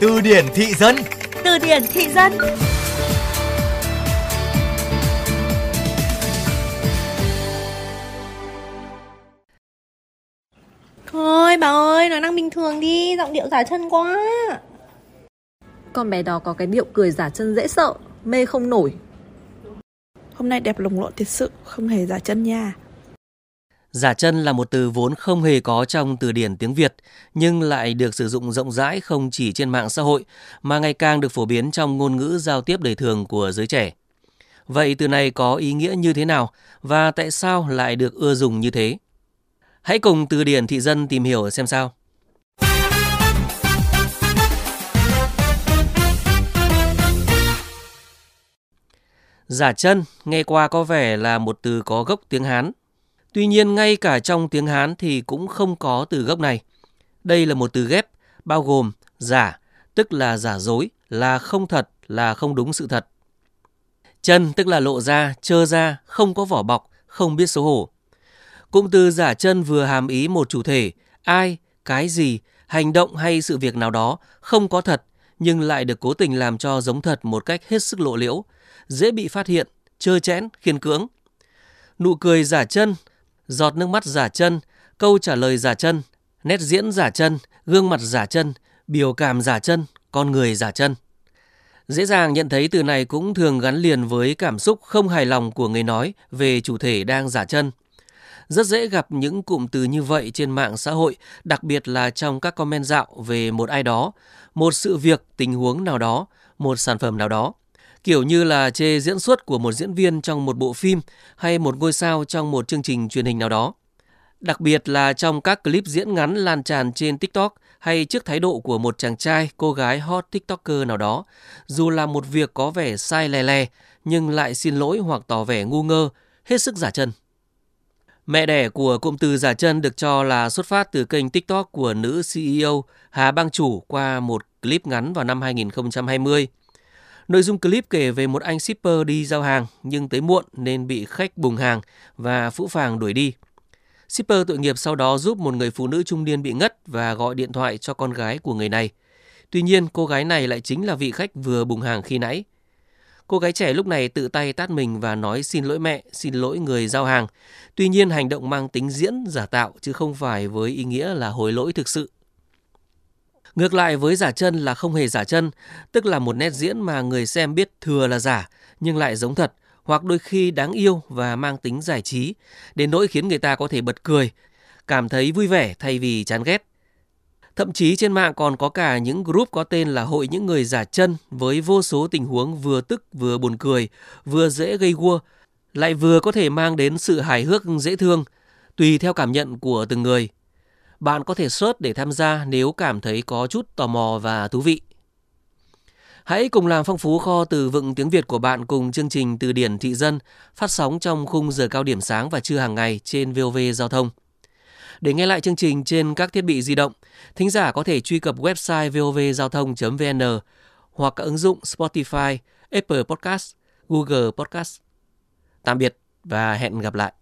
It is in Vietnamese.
Từ điển thị dân. Từ điển thị dân. Thôi bà ơi, nói năng bình thường đi, giọng điệu giả chân quá. Con bé đó có cái điệu cười giả chân dễ sợ, mê không nổi. Hôm nay đẹp lồng lộn thật sự, không hề giả chân nha Giả chân là một từ vốn không hề có trong từ điển tiếng Việt, nhưng lại được sử dụng rộng rãi không chỉ trên mạng xã hội, mà ngày càng được phổ biến trong ngôn ngữ giao tiếp đời thường của giới trẻ. Vậy từ này có ý nghĩa như thế nào và tại sao lại được ưa dùng như thế? Hãy cùng từ điển thị dân tìm hiểu xem sao. Giả chân nghe qua có vẻ là một từ có gốc tiếng Hán. Tuy nhiên ngay cả trong tiếng Hán thì cũng không có từ gốc này. Đây là một từ ghép bao gồm giả, tức là giả dối, là không thật, là không đúng sự thật. Chân tức là lộ ra, trơ ra, không có vỏ bọc, không biết xấu hổ. Cụm từ giả chân vừa hàm ý một chủ thể, ai, cái gì, hành động hay sự việc nào đó không có thật nhưng lại được cố tình làm cho giống thật một cách hết sức lộ liễu, dễ bị phát hiện, trơ chẽn, khiên cưỡng. Nụ cười giả chân, giọt nước mắt giả chân, câu trả lời giả chân, nét diễn giả chân, gương mặt giả chân, biểu cảm giả chân, con người giả chân. Dễ dàng nhận thấy từ này cũng thường gắn liền với cảm xúc không hài lòng của người nói về chủ thể đang giả chân. Rất dễ gặp những cụm từ như vậy trên mạng xã hội, đặc biệt là trong các comment dạo về một ai đó, một sự việc, tình huống nào đó, một sản phẩm nào đó. Kiểu như là chê diễn xuất của một diễn viên trong một bộ phim hay một ngôi sao trong một chương trình truyền hình nào đó. Đặc biệt là trong các clip diễn ngắn lan tràn trên TikTok hay trước thái độ của một chàng trai, cô gái hot TikToker nào đó, dù là một việc có vẻ sai lè lè nhưng lại xin lỗi hoặc tỏ vẻ ngu ngơ, hết sức giả chân. Mẹ đẻ của cụm từ giả chân được cho là xuất phát từ kênh TikTok của nữ CEO Hà Bang Chủ qua một clip ngắn vào năm 2020. Nội dung clip kể về một anh shipper đi giao hàng nhưng tới muộn nên bị khách bùng hàng và phũ phàng đuổi đi. Shipper tội nghiệp sau đó giúp một người phụ nữ trung niên bị ngất và gọi điện thoại cho con gái của người này. Tuy nhiên, cô gái này lại chính là vị khách vừa bùng hàng khi nãy. Cô gái trẻ lúc này tự tay tát mình và nói xin lỗi mẹ, xin lỗi người giao hàng. Tuy nhiên hành động mang tính diễn giả tạo chứ không phải với ý nghĩa là hối lỗi thực sự. Ngược lại với giả chân là không hề giả chân, tức là một nét diễn mà người xem biết thừa là giả nhưng lại giống thật, hoặc đôi khi đáng yêu và mang tính giải trí, đến nỗi khiến người ta có thể bật cười, cảm thấy vui vẻ thay vì chán ghét. Thậm chí trên mạng còn có cả những group có tên là Hội những người giả chân với vô số tình huống vừa tức vừa buồn cười, vừa dễ gây gua, lại vừa có thể mang đến sự hài hước dễ thương, tùy theo cảm nhận của từng người. Bạn có thể search để tham gia nếu cảm thấy có chút tò mò và thú vị. Hãy cùng làm phong phú kho từ vựng tiếng Việt của bạn cùng chương trình Từ điển thị dân phát sóng trong khung giờ cao điểm sáng và trưa hàng ngày trên VOV Giao thông. Để nghe lại chương trình trên các thiết bị di động, thính giả có thể truy cập website vovgiao thông.vn hoặc các ứng dụng Spotify, Apple Podcast, Google Podcast. Tạm biệt và hẹn gặp lại.